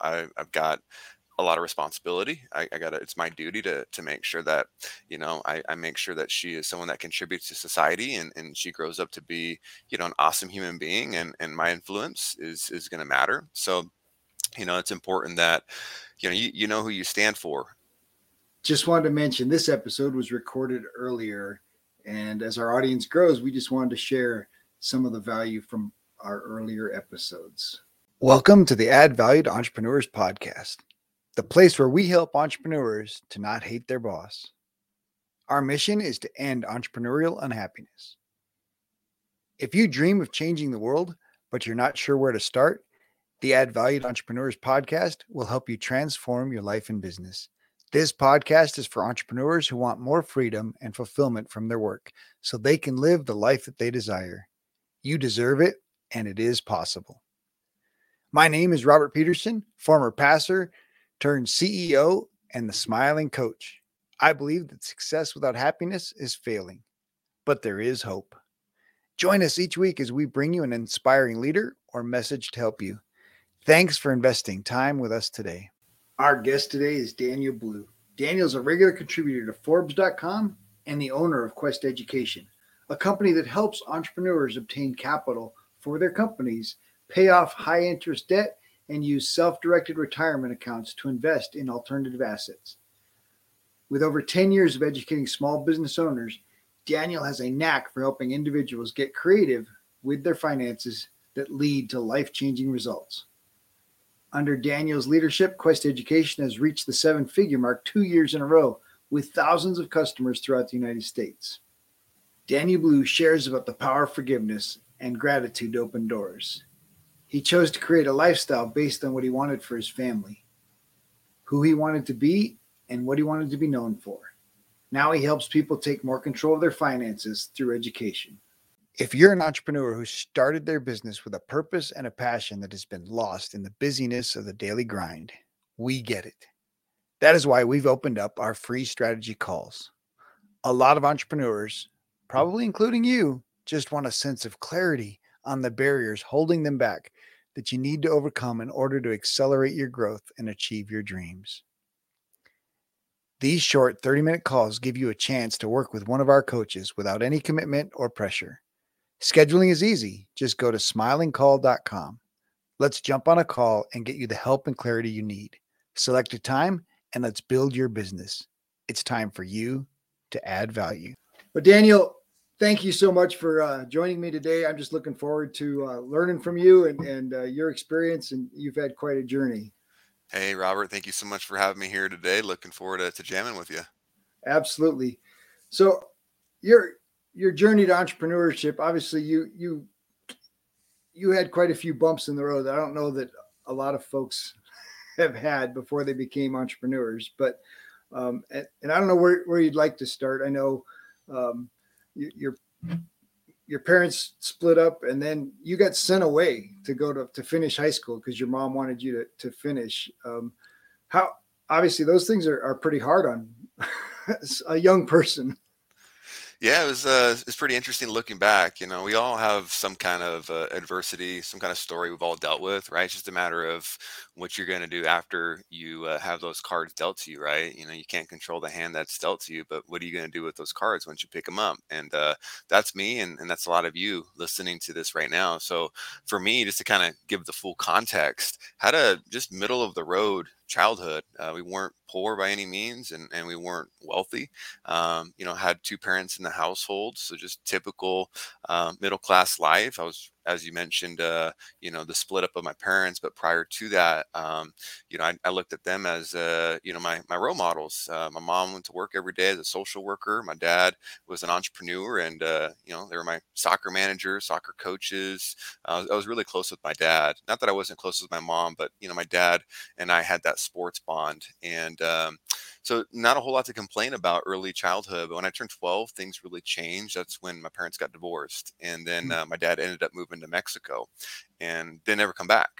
I, I've got a lot of responsibility. I, I got it's my duty to to make sure that you know I, I make sure that she is someone that contributes to society and, and she grows up to be you know an awesome human being and and my influence is is going to matter. So you know it's important that you know you, you know who you stand for. Just wanted to mention this episode was recorded earlier, and as our audience grows, we just wanted to share some of the value from our earlier episodes. Welcome to the Add Value to Entrepreneurs podcast the place where we help entrepreneurs to not hate their boss. Our mission is to end entrepreneurial unhappiness. If you dream of changing the world, but you're not sure where to start, the Add Value to Entrepreneurs podcast will help you transform your life and business. This podcast is for entrepreneurs who want more freedom and fulfillment from their work so they can live the life that they desire. You deserve it, and it is possible. My name is Robert Peterson, former pastor turned CEO and the smiling coach. I believe that success without happiness is failing, but there is hope. Join us each week as we bring you an inspiring leader or message to help you. Thanks for investing time with us today. Our guest today is Daniel Blue. Daniel is a regular contributor to Forbes.com and the owner of Quest Education, a company that helps entrepreneurs obtain capital for their companies, pay off high interest debt, and use self directed retirement accounts to invest in alternative assets. With over 10 years of educating small business owners, Daniel has a knack for helping individuals get creative with their finances that lead to life changing results. Under Daniel's leadership, Quest Education has reached the seven figure mark two years in a row with thousands of customers throughout the United States. Daniel Blue shares about the power of forgiveness and gratitude to open doors. He chose to create a lifestyle based on what he wanted for his family, who he wanted to be, and what he wanted to be known for. Now he helps people take more control of their finances through education. If you're an entrepreneur who started their business with a purpose and a passion that has been lost in the busyness of the daily grind, we get it. That is why we've opened up our free strategy calls. A lot of entrepreneurs, probably including you, just want a sense of clarity on the barriers holding them back that you need to overcome in order to accelerate your growth and achieve your dreams. These short 30 minute calls give you a chance to work with one of our coaches without any commitment or pressure. Scheduling is easy. Just go to smilingcall.com. Let's jump on a call and get you the help and clarity you need. Select a time and let's build your business. It's time for you to add value. But Daniel, thank you so much for uh, joining me today. I'm just looking forward to uh, learning from you and, and uh, your experience, and you've had quite a journey. Hey, Robert, thank you so much for having me here today. Looking forward to, to jamming with you. Absolutely. So, your your journey to entrepreneurship, obviously, you you you had quite a few bumps in the road. I don't know that a lot of folks have had before they became entrepreneurs, but um, and, and I don't know where, where you'd like to start. I know um, your your parents split up and then you got sent away to go to, to finish high school because your mom wanted you to, to finish. Um, how obviously those things are, are pretty hard on a young person yeah, it was uh, it's pretty interesting looking back. You know, we all have some kind of uh, adversity, some kind of story we've all dealt with, right? It's just a matter of what you're going to do after you uh, have those cards dealt to you, right? You know, you can't control the hand that's dealt to you, but what are you going to do with those cards once you pick them up? And uh, that's me, and, and that's a lot of you listening to this right now. So for me, just to kind of give the full context, had a just middle of the road childhood. Uh, we weren't poor by any means, and, and we weren't wealthy. Um, you know, had two parents in the household, so just typical uh, middle class life. I was as you mentioned, uh, you know, the split up of my parents. But prior to that, um, you know, I, I, looked at them as, uh, you know, my my role models. Uh, my mom went to work every day as a social worker. My dad was an entrepreneur, and uh, you know, they were my soccer managers, soccer coaches. I was really close with my dad. Not that I wasn't close with my mom, but you know, my dad and I had that sports bond, and um, so not a whole lot to complain about early childhood. But when I turned 12, things really changed. That's when my parents got divorced, and then mm. uh, my dad ended up moving to Mexico, and they never come back.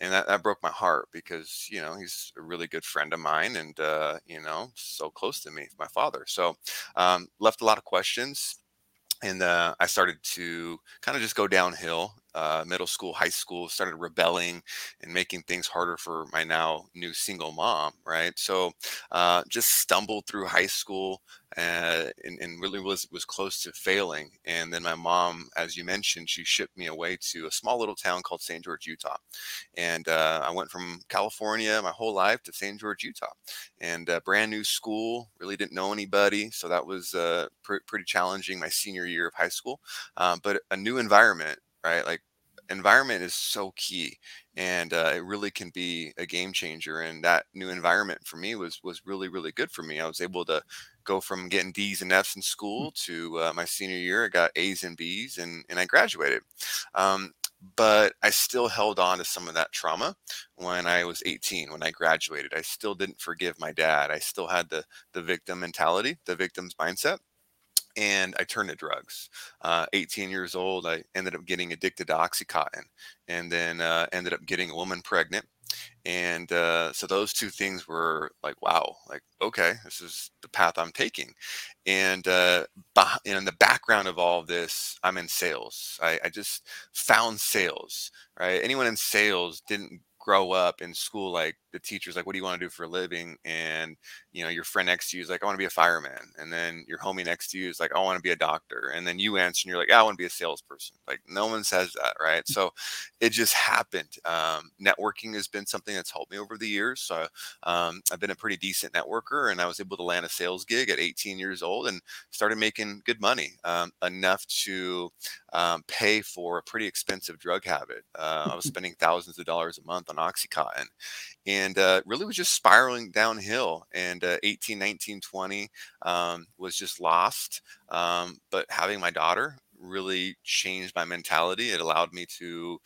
And that, that broke my heart because you know he's a really good friend of mine, and uh, you know so close to me, my father. So um, left a lot of questions and uh, I started to kind of just go downhill uh, middle school, high school, started rebelling and making things harder for my now new single mom, right? So uh, just stumbled through high school uh, and, and, really was was close to failing. And then my mom, as you mentioned, she shipped me away to a small little town called St. George, Utah. And uh, I went from California my whole life to St. George, Utah, and a brand new school. Really didn't know anybody, so that was uh, pr- pretty challenging my senior year of high school. But a new environment right? Like environment is so key and uh, it really can be a game changer and that new environment for me was was really really good for me. I was able to go from getting d's and f's in school mm. to uh, my senior year i got a's and b's and, and i graduated. Um, but i still held on to some of that trauma when i was 18 when i graduated. I still didn't forgive my dad. I still had the the victim mentality the victim's mindset and I turned to drugs. Uh, 18 years old, I ended up getting addicted to OxyContin and then uh, ended up getting a woman pregnant. And uh, so those two things were like, wow, like, okay, this is the path I'm taking. And uh, in the background of all of this, I'm in sales. I, I just found sales, right? Anyone in sales didn't grow up in school like the teacher's like what do you want to do for a living? And you know your friend next to you is like i want to be a fireman. And then your homie next to you is like i want to be a doctor. And then you answer and you're like i want to be a salesperson. Like no one says that right? So it just happened. Um, networking has been something that's helped me over the years. So um, i've been a pretty decent networker and i was able to land a sales gig at 18 years old and started making good money um, enough to um, pay for a pretty expensive drug habit. Uh, i was spending thousands of dollars a month on oxycontin. and uh, really was just spiraling downhill. And uh, 18, 19, 20 um, was just lost. Um, but having my daughter really changed my mentality. It allowed me to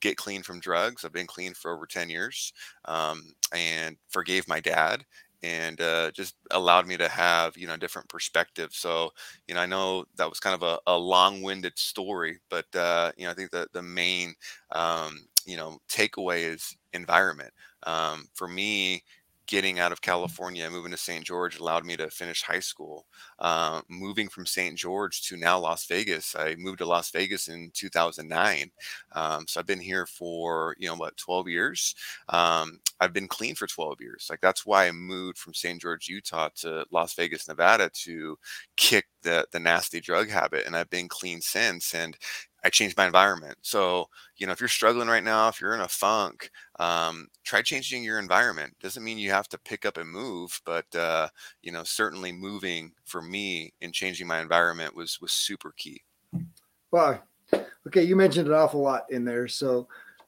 get clean from drugs. I've been clean for over 10 years um, and forgave my dad and uh, just allowed me to have you know different perspective so you know i know that was kind of a, a long-winded story but uh, you know i think that the main um, you know takeaway is environment um, for me getting out of California, moving to St. George allowed me to finish high school. Uh, moving from St. George to now Las Vegas, I moved to Las Vegas in 2009. Um, so I've been here for, you know, what, 12 years. Um, I've been clean for 12 years. Like that's why I moved from St. George, Utah to Las Vegas, Nevada to kick the, the nasty drug habit. And I've been clean since. And I changed my environment. So, you know, if you're struggling right now, if you're in a funk, um, try changing your environment. Doesn't mean you have to pick up and move, but uh, you know, certainly moving for me and changing my environment was was super key. Well, okay, you mentioned an awful lot in there. So,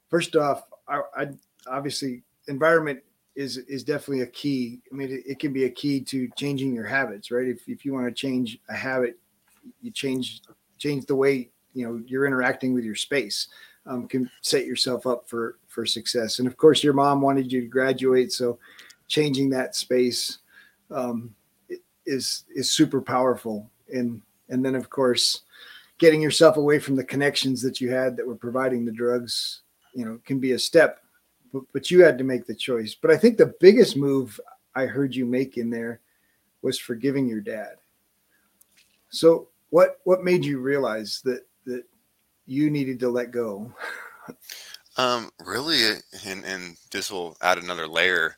first off, I, I obviously environment is is definitely a key. I mean, it, it can be a key to changing your habits, right? If if you want to change a habit, you change change the way you know you're interacting with your space um, can set yourself up for for success. And of course your mom wanted you to graduate so changing that space um, is is super powerful. And and then of course getting yourself away from the connections that you had that were providing the drugs you know can be a step but, but you had to make the choice. But i think the biggest move i heard you make in there was forgiving your dad. So what what made you realize that that you needed to let go? um, really, and and this will add another layer.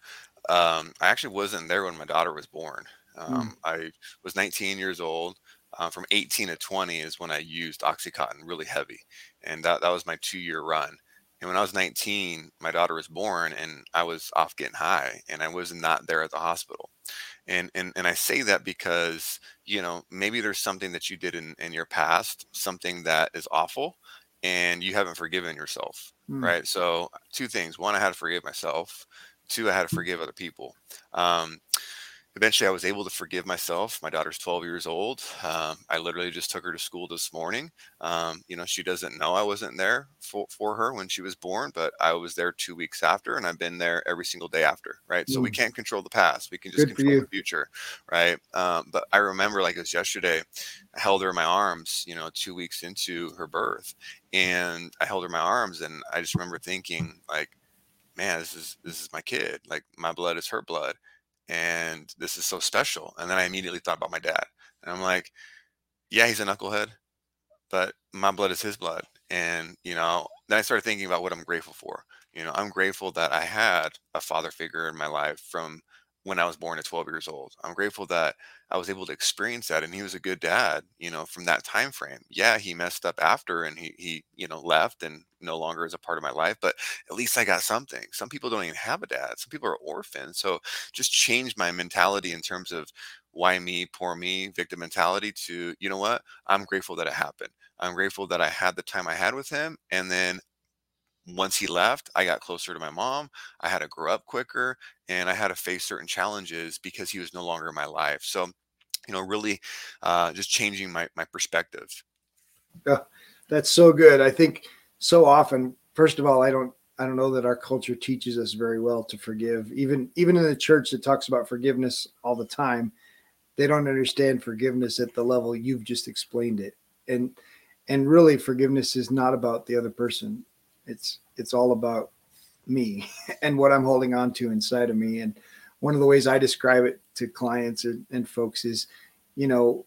Um, I actually wasn't there when my daughter was born. Um, mm. I was 19 years old. Uh, from 18 to 20 is when I used OxyContin really heavy, and that that was my two year run. And when I was 19, my daughter was born, and I was off getting high, and I was not there at the hospital and and and I say that because you know maybe there's something that you did in in your past, something that is awful, and you haven't forgiven yourself, mm. right? So two things: one, I had to forgive myself. Two, I had to forgive other people. Um, eventually I was able to forgive myself. My daughter's 12 years old. Um, I literally just took her to school this morning. Um, you know, she doesn't know I wasn't there for, for her when she was born, but I was there two weeks after, and I've been there every single day after. Right. Mm. So we mm. can't control the past. We can just Good control the future. Right. Um, but I remember like it was yesterday, I held her in my arms, you know, two weeks into her birth, and I held her in my arms, and I just remember thinking like, man, this is this is my kid. Like my blood is her blood and this is so special. And then I immediately thought about my dad. And I'm like, yeah, he's a knucklehead, but my blood is his blood. And, you know, then I started thinking about what I'm grateful for. You know, I'm grateful that I had a father figure in my life from when I was born at 12 years old. I'm grateful that I was able to experience that and he was a good dad, you know, from that time frame. Yeah, he messed up after and he he, you know, left and no longer is a part of my life, but at least I got something. Some people don't even have a dad. Some people are orphans. So just changed my mentality in terms of why me, poor me, victim mentality to, you know what? I'm grateful that it happened. I'm grateful that I had the time I had with him and then once he left, I got closer to my mom. I had to grow up quicker and I had to face certain challenges because he was no longer in my life. So, you know, really uh, just changing my, my perspective. Yeah, that's so good. I think so often, first of all, I don't, I don't know that our culture teaches us very well to forgive. Even, even in the church that talks about forgiveness all the time, they don't understand forgiveness at the level you've just explained it. And, and really forgiveness is not about the other person it's it's all about me and what I'm holding on to inside of me. And one of the ways I describe it to clients and, and folks is, you know,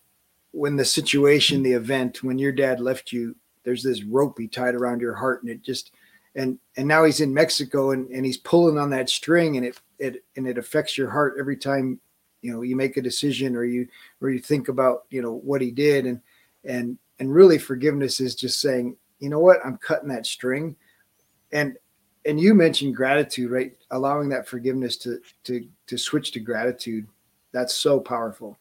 when the situation, the event, when your dad left you, there's this rope he tied around your heart and it just and and now he's in Mexico and, and he's pulling on that string and it it and it affects your heart every time you know you make a decision or you or you think about you know what he did. And and and really forgiveness is just saying you know what? I'm cutting that string and and you mentioned gratitude right? Allowing that forgiveness to to to switch to gratitude. That's so powerful.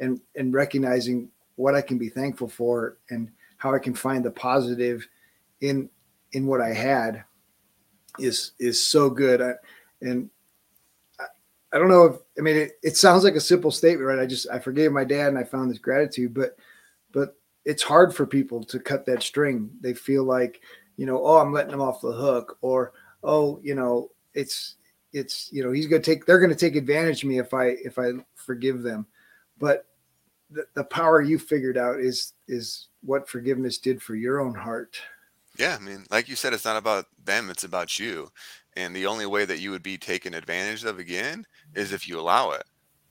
And and recognizing what i can be thankful for and how i can find the positive in in what i had is is so good. I, and I, I don't know if i mean it, it sounds like a simple statement right? I just i forgave my dad and i found this gratitude but but it's hard for people to cut that string. They feel like you know, oh, I'm letting him off the hook, or oh, you know, it's it's you know he's going to take they're going to take advantage of me if I if I forgive them, but the, the power you figured out is is what forgiveness did for your own heart. Yeah, I mean, like you said, it's not about them; it's about you. And the only way that you would be taken advantage of again is if you allow it,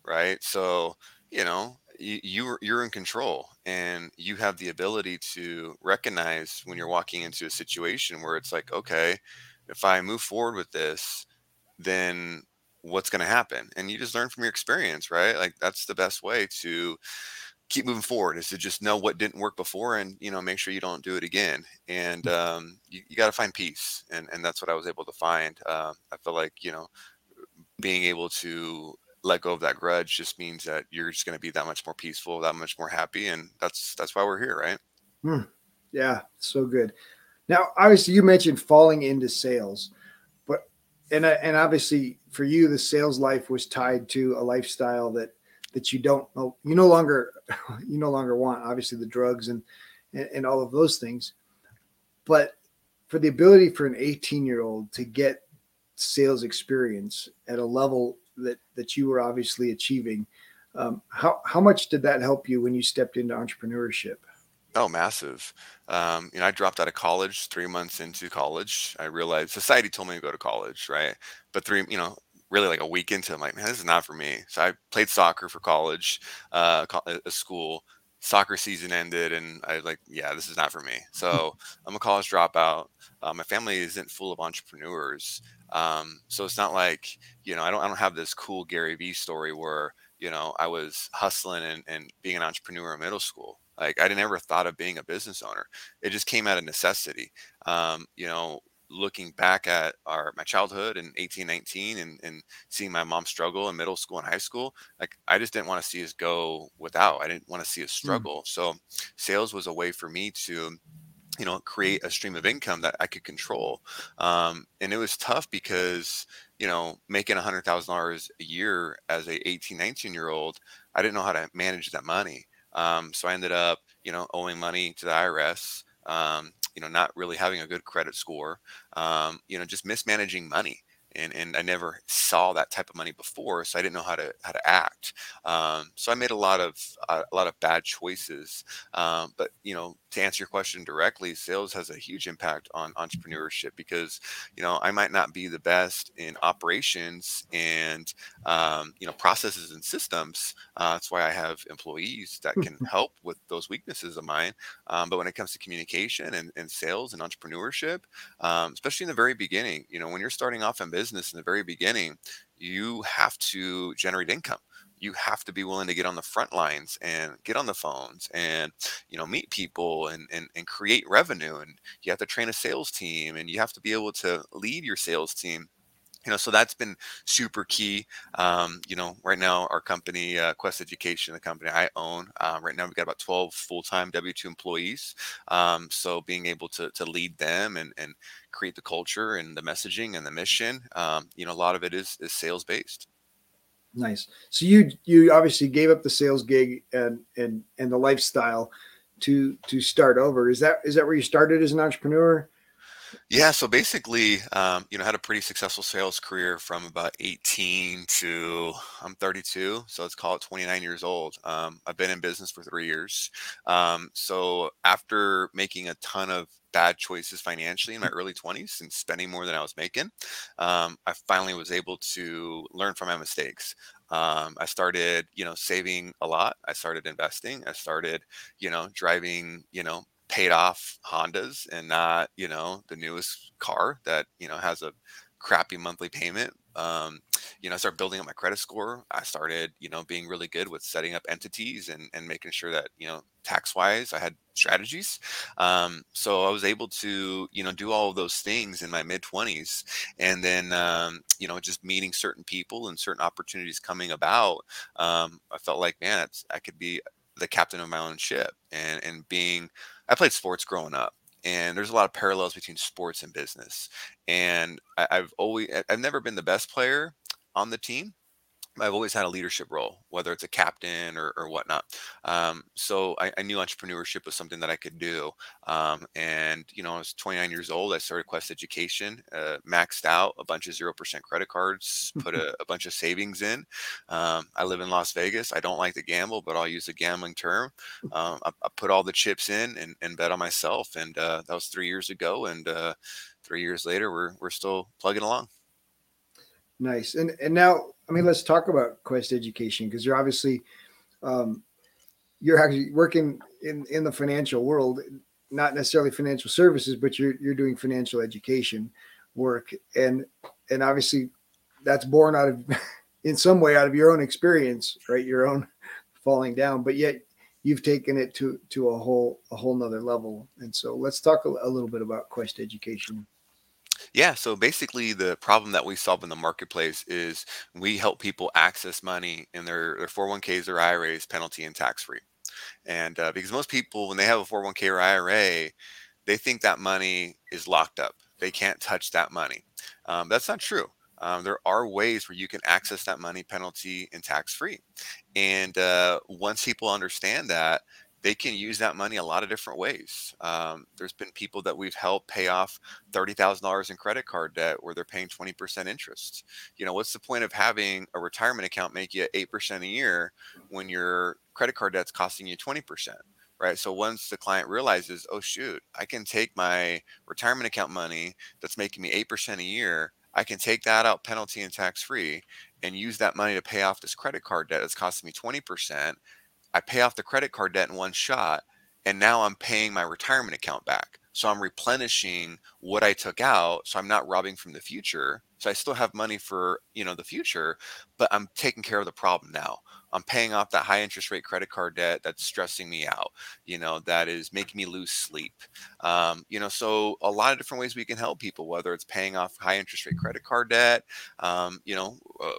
right? So, you know, you, you're you're in control and you have the ability to recognize when you're walking into a situation where it's like okay if i move forward with this then what's going to happen? And you just learn from your experience right? Like that's the best way to keep moving forward is to just know what didn't work before and you know make sure you don't do it again. And mm. um, you, you got to find peace and and that's what i was able to find. Um, i feel like you know being able to let go of that grudge just means that you're just going to be that much more peaceful, that much more happy, and that's that's why we're here, right? Hmm. Yeah, so good. Now, obviously, you mentioned falling into sales, but and uh, and obviously for you, the sales life was tied to a lifestyle that that you don't know you no longer you no longer want. Obviously, the drugs and and, and all of those things, but for the ability for an 18 year old to get sales experience at a level that that you were obviously achieving. Um, how how much did that help you when you stepped into entrepreneurship? Oh, massive. Um, you know, I dropped out of college three months into college. I realized society told me to go to college, right? But three, you know, really like a week into, it, I'm like, man, this is not for me. So I played soccer for college, uh, a school. Soccer season ended, and I was like, yeah, this is not for me. So I'm a college dropout. Uh, my family isn't full of entrepreneurs, um, so it's not like, you know, I don't, I don't have this cool Gary Vee story where, you know, I was hustling and, and being an entrepreneur in middle school. Like I didn't ever thought of being a business owner. It just came out of necessity. Um, you know, looking back at our my childhood in 18 19 and, and seeing my mom struggle in middle school and high school like i just didn't want to see us go without i didn't want to see us mm. struggle mm. so sales was a way for me to you know create a stream of income that i could control um, and it was tough because you know making a hundred thousand dollars a year as a 18 19 year old i didn't know how to manage that money um, so i ended up you know owing money to the irs um, you know not really having a good credit score um, you know just mismanaging money and and I never saw that type of money before, so I didn't know how to how to act. Um, so I made a lot of uh, a lot of bad choices. Um, but you know, to answer your question directly, sales has a huge impact on entrepreneurship because you know I might not be the best in operations and um, you know processes and systems. Uh, that's why I have employees that can help with those weaknesses of mine. Um, but when it comes to communication and, and sales and entrepreneurship, um, especially in the very beginning, you know, when you're starting off in business in the very beginning, you have to generate income. You have to be willing to get on the front lines and get on the phones and you know meet people and, and and create revenue and you have to train a sales team and you have to be able to lead your sales team you know so that's been super key um, you know right now our company uh, quest education the company i own uh, right now we've got about 12 full-time w2 employees um, so being able to, to lead them and, and create the culture and the messaging and the mission um, you know a lot of it is, is sales based nice. So you you obviously gave up the sales gig and and and the lifestyle to to start over. Is that is that where you started as an entrepreneur yeah, so basically, um, you know, had a pretty successful sales career from about 18 to I'm 32, so let's call it 29 years old. Um, I've been in business for three years. Um, so after making a ton of bad choices financially in my early 20s and spending more than I was making, um, I finally was able to learn from my mistakes. Um, I started, you know, saving a lot. I started investing. I started, you know, driving, you know, paid off Hondas and not, you know, the newest car that, you know, has a crappy monthly payment. Um, you know, I started building up my credit score. I started, you know, being really good with setting up entities and, and making sure that, you know, tax wise, I had strategies. Um, so I was able to, you know, do all of those things in my mid 20s. And then, um, you know, just meeting certain people and certain opportunities coming about, um, I felt like, man, I could be the captain of my own ship and, and being, I played sports growing up, and there's a lot of parallels between sports and business. And I, I've always, I've never been the best player on the team, I've always had a leadership role, whether it's a captain or, or whatnot. Um, so I, I, knew entrepreneurship was something that I could do. Um, and, you know, I was 29 years old. I started Quest Education, uh, maxed out a bunch of 0% credit cards, put a, a bunch of savings in. Um, I live in Las Vegas. I don't like to gamble, but I'll use a gambling term. Um, I, I, put all the chips in and, and bet on myself. And uh, that was three years ago. And uh, three years later, we're, we're still plugging along. Nice. And and now, I mean, let's talk about Quest Education because you're obviously um, you're actually working in in the financial world, not necessarily financial services, but you're you're doing financial education work, and and obviously that's born out of in some way out of your own experience, right? Your own falling down, but yet you've taken it to to a whole a whole nother level. And so let's talk a, a little bit about Quest Education. Yeah, so basically the problem that we solve in the marketplace is we help people access money in their, their 401ks or IRAs penalty and tax free. And uh, because most people, when they have a 401k or IRA, they think that money is locked up. They can't touch that money. Um, that's not true. Um, there are ways where you can access that money penalty and tax free. And uh, once people understand that, they can use that money a lot of different ways. Um, there's been people that we've helped pay off $30,000 in credit card debt where they're paying 20% interest. You know, what's the point of having a retirement account make you 8% a year when your credit card debt's costing you 20%? Right. So once the client realizes, oh, shoot, I can take my retirement account money that's making me 8% a year, I can take that out penalty and tax free and use that money to pay off this credit card debt that's costing me 20% I pay off the credit card debt in one shot, and now I'm paying my retirement account back. So I'm replenishing what I took out. So I'm not robbing from the future. So I still have money for you know the future, but I'm taking care of the problem now. I'm paying off that high interest rate credit card debt that's stressing me out. You know that is making me lose sleep. Um, you know, so a lot of different ways we can help people, whether it's paying off high interest rate credit card debt, um, you know, uh,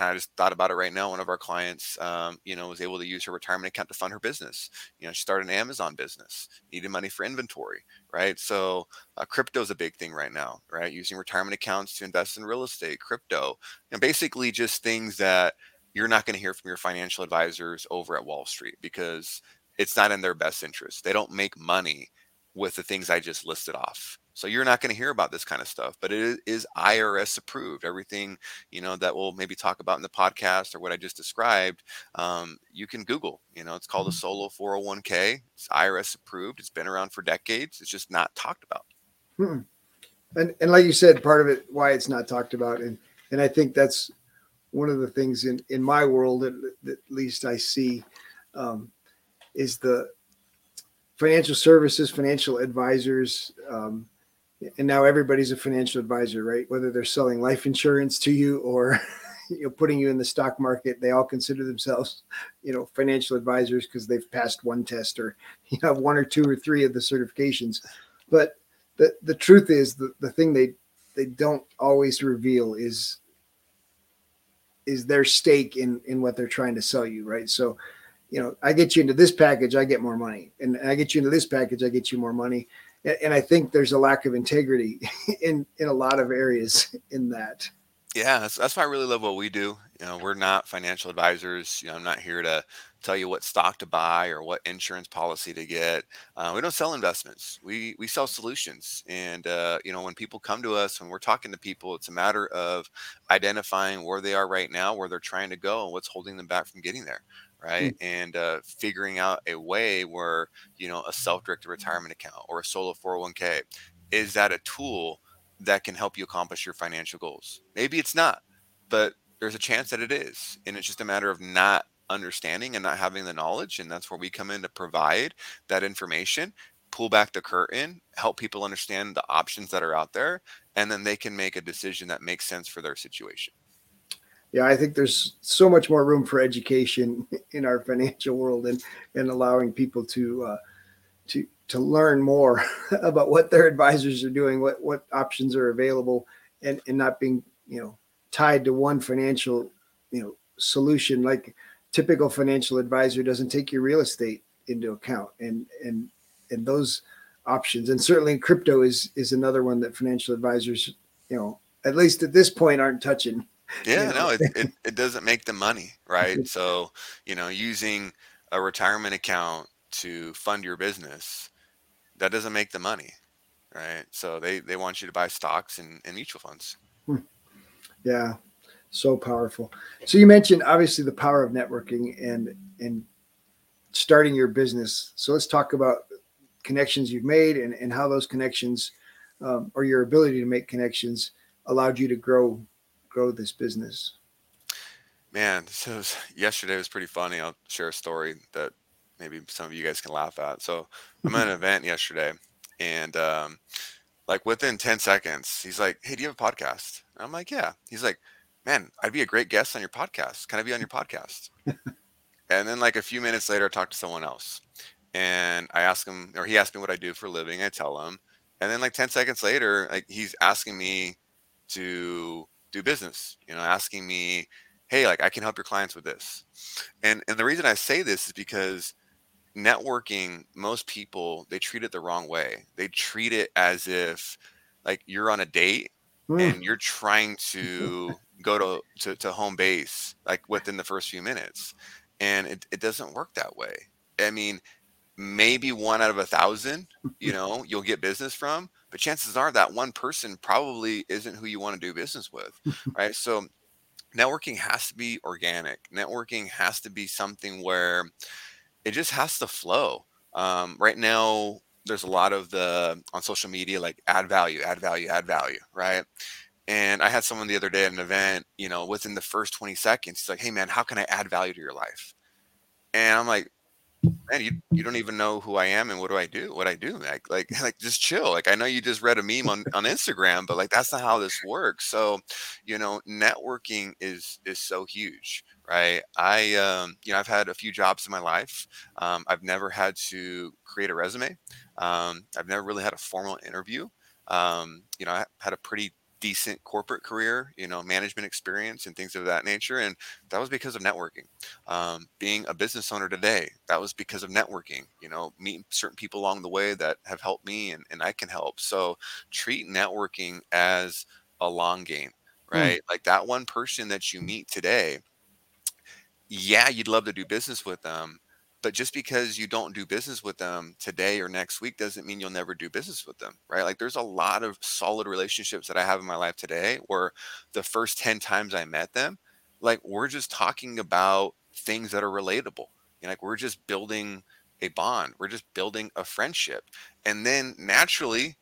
kind of just thought about it right now. One of our clients, um, you know, was able to use her retirement account to fund her business. You know, she started an Amazon business, needed money for inventory, right? So uh, crypto is a big thing right now, right? Using retirement accounts to invest in real estate, crypto, and basically just things that you're not going to hear from your financial advisors over at Wall Street because it's not in their best interest. They don't make money with the things I just listed off. So you're not going to hear about this kind of stuff, but it is IRS approved. Everything you know that we'll maybe talk about in the podcast or what I just described, um, you can Google. You know, it's called a mm-hmm. solo 401k. It's IRS approved. It's been around for decades. It's just not talked about. Hmm. And and like you said, part of it why it's not talked about, and and I think that's one of the things in in my world at, at least I see um, is the financial services, financial advisors. Um, and now everybody's a financial advisor, right? Whether they're selling life insurance to you or you know putting you in the stock market, they all consider themselves, you know, financial advisors because they've passed one test or you have one or two or three of the certifications. But the the truth is the, the thing they they don't always reveal is is their stake in in what they're trying to sell you, right? So, you know, I get you into this package, I get more money, and I get you into this package, I get you more money and I think there's a lack of integrity in in a lot of areas in that. Yeah, that's, that's why I really love what we do. You know, we're not financial advisors. You know, I'm not here to tell you what stock to buy or what insurance policy to get. Uh, we don't sell investments. We we sell solutions. And uh, you know, when people come to us, when we're talking to people, it's a matter of identifying where they are right now, where they're trying to go, and what's holding them back from getting there right? Mm-hmm. And uh, figuring out a way where you know a self-directed retirement account or a solo 401k is that a tool that can help you accomplish your financial goals? Maybe it's not, but there's a chance that it is, and it's just a matter of not understanding and not having the knowledge, and that's where we come in to provide that information pull back the curtain, help people understand the options that are out there, and then they can make a decision that makes sense for their situation yeah, I think there's so much more room for education in our financial world and and allowing people to uh, to to learn more about what their advisors are doing, what what options are available, and and not being you know tied to one financial you know solution. Like typical financial advisor doesn't take your real estate into account, and and and those options, and certainly crypto is is another one that financial advisors you know at least at this point aren't touching yeah, you know? no, it, it, it doesn't make the money, right? so, you know, using a retirement account to fund your business, that doesn't make the money, right? So they, they want you to buy stocks and, and mutual funds. Hmm. Yeah, so powerful. So you mentioned obviously the power of networking and and starting your business. So let's talk about connections you've made and, and how those connections um, or your ability to make connections allowed you to grow grow this business? Man, so yesterday was pretty funny. I'll share a story that maybe some of you guys can laugh at. So I'm at an event yesterday, and um, like within 10 seconds, he's like, Hey, do you have a podcast? And I'm like, Yeah. He's like, Man, I'd be a great guest on your podcast. Can I be on your podcast? and then like a few minutes later, I talk to someone else. And I ask him, or he asked me what I do for a living. I tell him. And then like 10 seconds later, like he's asking me to do business, you know, asking me, hey, like I can help your clients with this. And and the reason I say this is because networking, most people they treat it the wrong way. They treat it as if like you're on a date mm. and you're trying to go to, to, to home base like within the first few minutes. And it, it doesn't work that way. I mean, maybe one out of a thousand, you know, you'll get business from, but chances are that one person probably isn't who you want to do business with, right? So networking has to be organic. Networking has to be something where it just has to flow. Um, right now, there's a lot of the on social media like add value, add value, add value, right? And I had someone the other day at an event, you know, within the first 20 seconds, he's like, hey man, how can I add value to your life? And I'm like, man, you, you don't even know who I am and what do I do? What I do? Like, like, like, just chill. Like, I know you just read a meme on, on Instagram, but like, that's not how this works. So, you know, networking is, is so huge, right? I, um, you know, I've had a few jobs in my life. Um, I've never had to create a resume. Um, I've never really had a formal interview. Um, you know, I had a pretty decent corporate career, you know, management experience and things of that nature. And that was because of networking. Um, being a business owner today, that was because of networking, you know, meeting certain people along the way that have helped me and, and I can help. So treat networking as a long game, hmm. right? Mm. Like that one person that you meet today, yeah, you'd love to do business with them, but just because you don't do business with them today or next week doesn't mean you'll never do business with them, right? Like there's a lot of solid relationships that I have in my life today where the first 10 times I met them, like we're just talking about things that are relatable. You know, like we're just building a bond. We're just building a friendship. And then naturally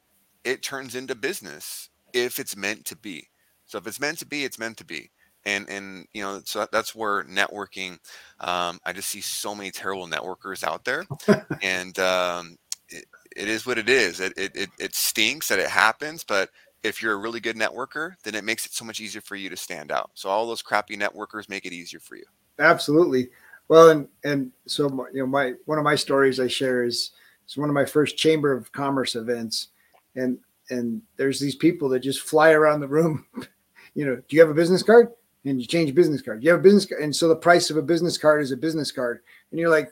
it turns into business if it's meant to be. So if it's meant to be, it's meant to be and and you know so that's where networking um, i just see so many terrible networkers out there and um, it, it is what it is. It, it it stinks that it happens but if you're a really good networker then it makes it so much easier for you to stand out. So all those crappy networkers make it easier for you. Absolutely. Well and and so you know my one of my stories i share is it's one of my first chamber of commerce events and and there's these people that just fly around the room. You know do you have a business card and you change business card. You have a business card, and so the price of a business card is a business card, and you're like,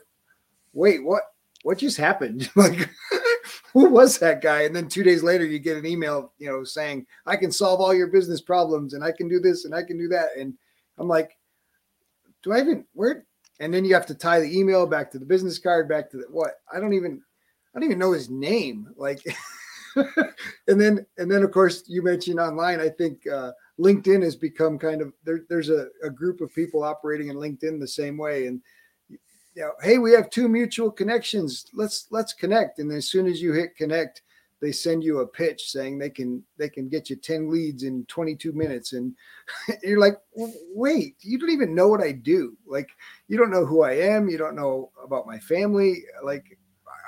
wait, what? What just happened? like, who was that guy? And then two days later, you get an email, you know, saying I can solve all your business problems, and I can do this, and I can do that, and I'm like, do I even where? And then you have to tie the email back to the business card, back to the what? I don't even, I don't even know his name. Like, and then and then of course you mentioned online. I think. uh LinkedIn has become kind of there, there's a, a group of people operating in LinkedIn the same way. And you know, hey, we have two mutual connections. Let's let's connect. And as soon as you hit connect, they send you a pitch saying they can they can get you 10 leads in 22 minutes and you're like wait you don't even know what i do like you don't know who i am you don't know about my family like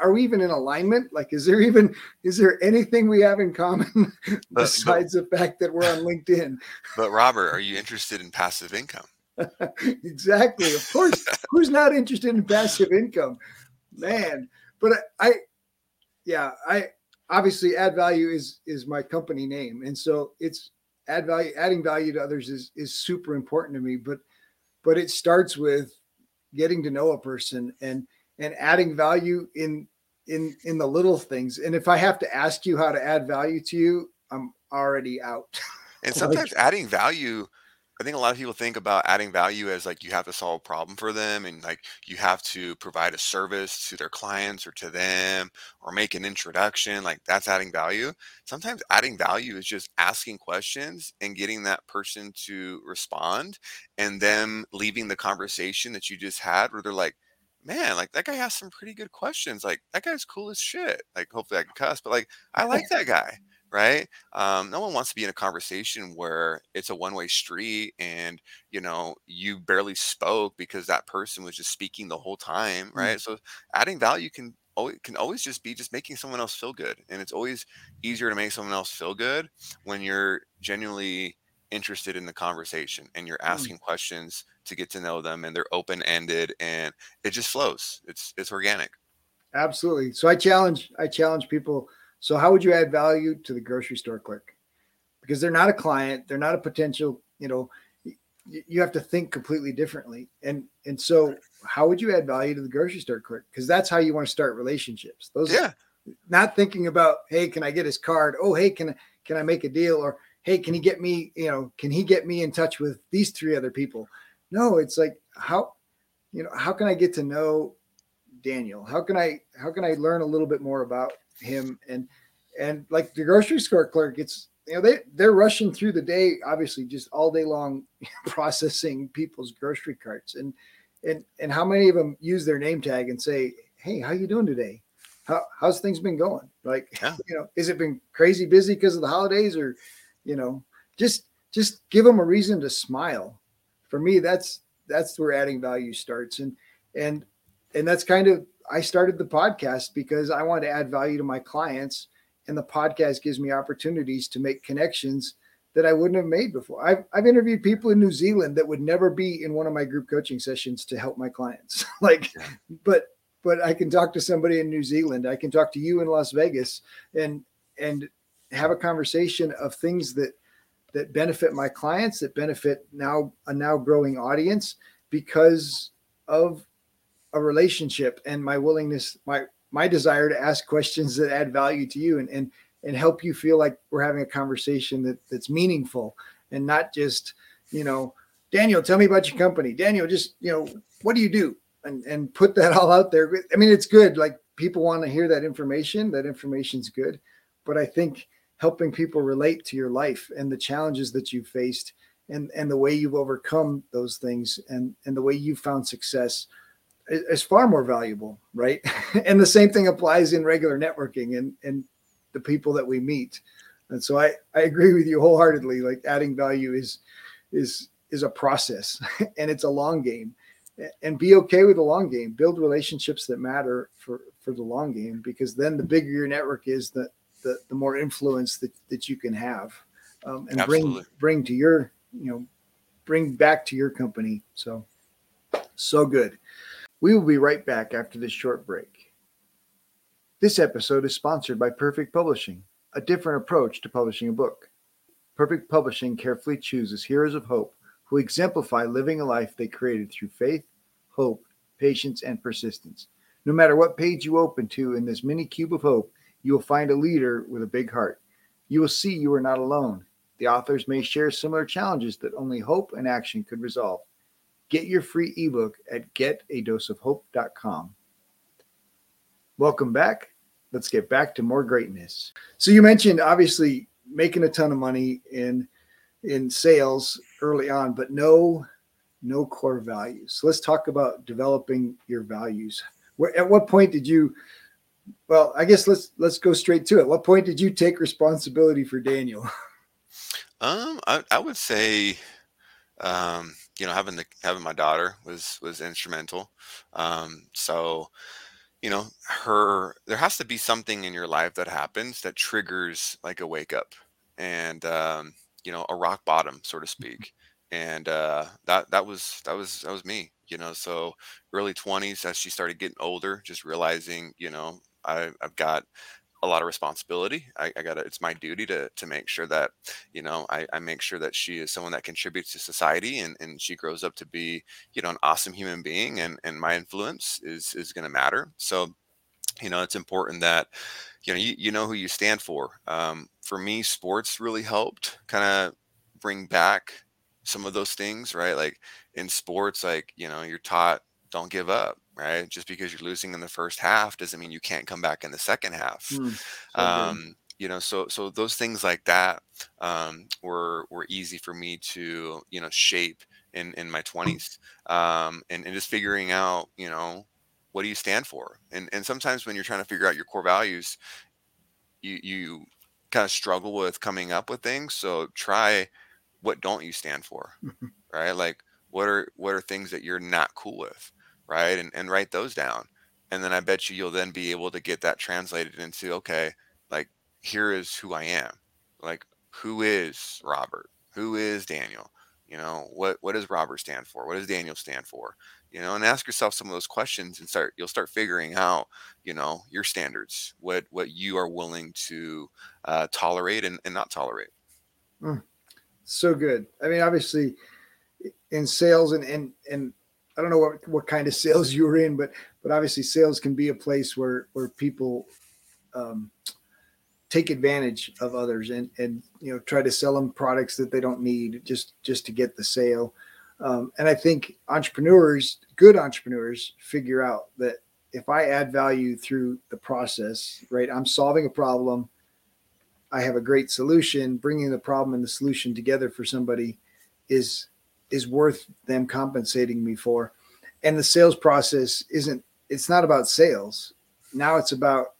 are we even in alignment? Like, is there even is there anything we have in common besides but, the fact that we're on LinkedIn? But Robert, are you interested in passive income? exactly. Of course. Who's not interested in passive income? Man. But I, I yeah, I obviously add value is is my company name. And so it's add value, adding value to others is is super important to me. But but it starts with getting to know a person and and adding value in in in the little things. And if I have to ask you how to add value to you, I'm already out. And sometimes like, adding value, I think a lot of people think about adding value as like you have to solve a problem for them and like you have to provide a service to their clients or to them or make an introduction. Like that's adding value. Sometimes adding value is just asking questions and getting that person to respond and them leaving the conversation that you just had where they're like, man, like that guy has some pretty good questions. Like that guy's cool as shit. Like hopefully I can cuss, but like I like that guy. Right. Um, no one wants to be in a conversation where it's a one way street and, you know, you barely spoke because that person was just speaking the whole time. Mm. Right. Mm. So adding value can always, can always just be just making someone else feel good. And it's always easier to make someone else feel good when you're genuinely interested in the conversation and you're mm. asking mm. questions to get to know them and they're open ended and it just flows. It's it's organic. Absolutely. So I challenge I challenge people. So how would you add value to the grocery store clerk? Because they're not a client, they're not a potential, you know, you have to think completely differently. And and so how would you add value to the grocery store clerk? Because that's how you want to start relationships. Those yeah. not thinking about, hey, can I get his card? Oh, hey, can can I make a deal? Or hey, can he get me, you know, can he get me in touch with these three other people? No, it's like how you know, how can I get to know Daniel? How can I how can I learn a little bit more about him and and like the grocery store clerk it's you know they they're rushing through the day obviously just all day long processing people's grocery carts and and and how many of them use their name tag and say hey how you doing today how, how's things been going like yeah. you know is it been crazy busy because of the holidays or you know just just give them a reason to smile. For me that's that's where adding value starts. And and and that's kind of i started the podcast because i want to add value to my clients and the podcast gives me opportunities to make connections that i wouldn't have made before. I've, I've interviewed people in new zealand that would never be in one of my group coaching sessions to help my clients. Like but but i can talk to somebody in new zealand. I can talk to you in las vegas and and have a conversation of things that that benefit my clients, that benefit now a now growing audience because of a relationship and my willingness, my my desire to ask questions that add value to you and and and help you feel like we're having a conversation that that's meaningful and not just you know Daniel, tell me about your company. Daniel, just you know what do you do? and and put that all out there. I mean, it's good. Like people want to hear that information. That information's good, but I think helping people relate to your life and the challenges that you've faced and and the way you've overcome those things and and the way you've found success is, is far more valuable, right? and the same thing applies in regular networking and and the people that we meet. And so I I agree with you wholeheartedly. Like adding value is is is a process and it's a long game and be okay with the long game build relationships that matter for for the long game because then the bigger your network is the the, the more influence that, that you can have um, and Absolutely. bring bring to your you know bring back to your company so so good we will be right back after this short break this episode is sponsored by perfect publishing a different approach to publishing a book perfect publishing carefully chooses heroes of hope who exemplify living a life they created through faith, hope, patience, and persistence. No matter what page you open to in this mini cube of hope, you will find a leader with a big heart. You will see you are not alone. The authors may share similar challenges that only hope and action could resolve. Get your free ebook at getadoseofhope.com. Welcome back. Let's get back to more greatness. So you mentioned obviously making a ton of money in in sales early on, but no no core values. So let's talk about developing your values. Where, at what point did you? Well, I guess let's let's go straight to it. What point did you take responsibility for Daniel? Um, I, I would say, um, you know, having the having my daughter was was instrumental. Um, so, you know, her there has to be something in your life that happens that triggers like a wake up, and um, you know a rock bottom so to speak and uh, that that was that was that was me you know so early 20s as she started getting older just realizing you know I, i've got a lot of responsibility. I, I gotta it's my duty to to make sure that you know I, I make sure that she is someone that contributes to society and, and she grows up to be you know an awesome human being and and my influence is is going to matter. So you know it's important that you know you, you know who you stand for. Um, for me sports really helped kind of bring back some of those things right? Like in sports like you know you're taught don't give up right just because you're losing in the first half doesn't mean you can't come back in the second half mm, so um, you know so so those things like that um, were were easy for me to you know shape in in my 20s um, and, and just figuring out you know what do you stand for? And and sometimes when you're trying to figure out your core values, you you kind of struggle with coming up with things. So try what don't you stand for, right? Like what are what are things that you're not cool with, right? And and write those down. And then I bet you you'll then be able to get that translated into okay, like here is who I am. Like who is Robert? Who is Daniel? You know, what what does Robert stand for? What does Daniel stand for? you know and ask yourself some of those questions and start you'll start figuring out you know your standards what what you are willing to uh, tolerate and, and not tolerate mm, so good i mean obviously in sales and and and i don't know what what kind of sales you were in but but obviously sales can be a place where where people um, take advantage of others and and you know try to sell them products that they don't need just just to get the sale um, and I think entrepreneurs, good entrepreneurs, figure out that if I add value through the process, right, I'm solving a problem. I have a great solution. Bringing the problem and the solution together for somebody is is worth them compensating me for. And the sales process isn't. It's not about sales. Now it's about,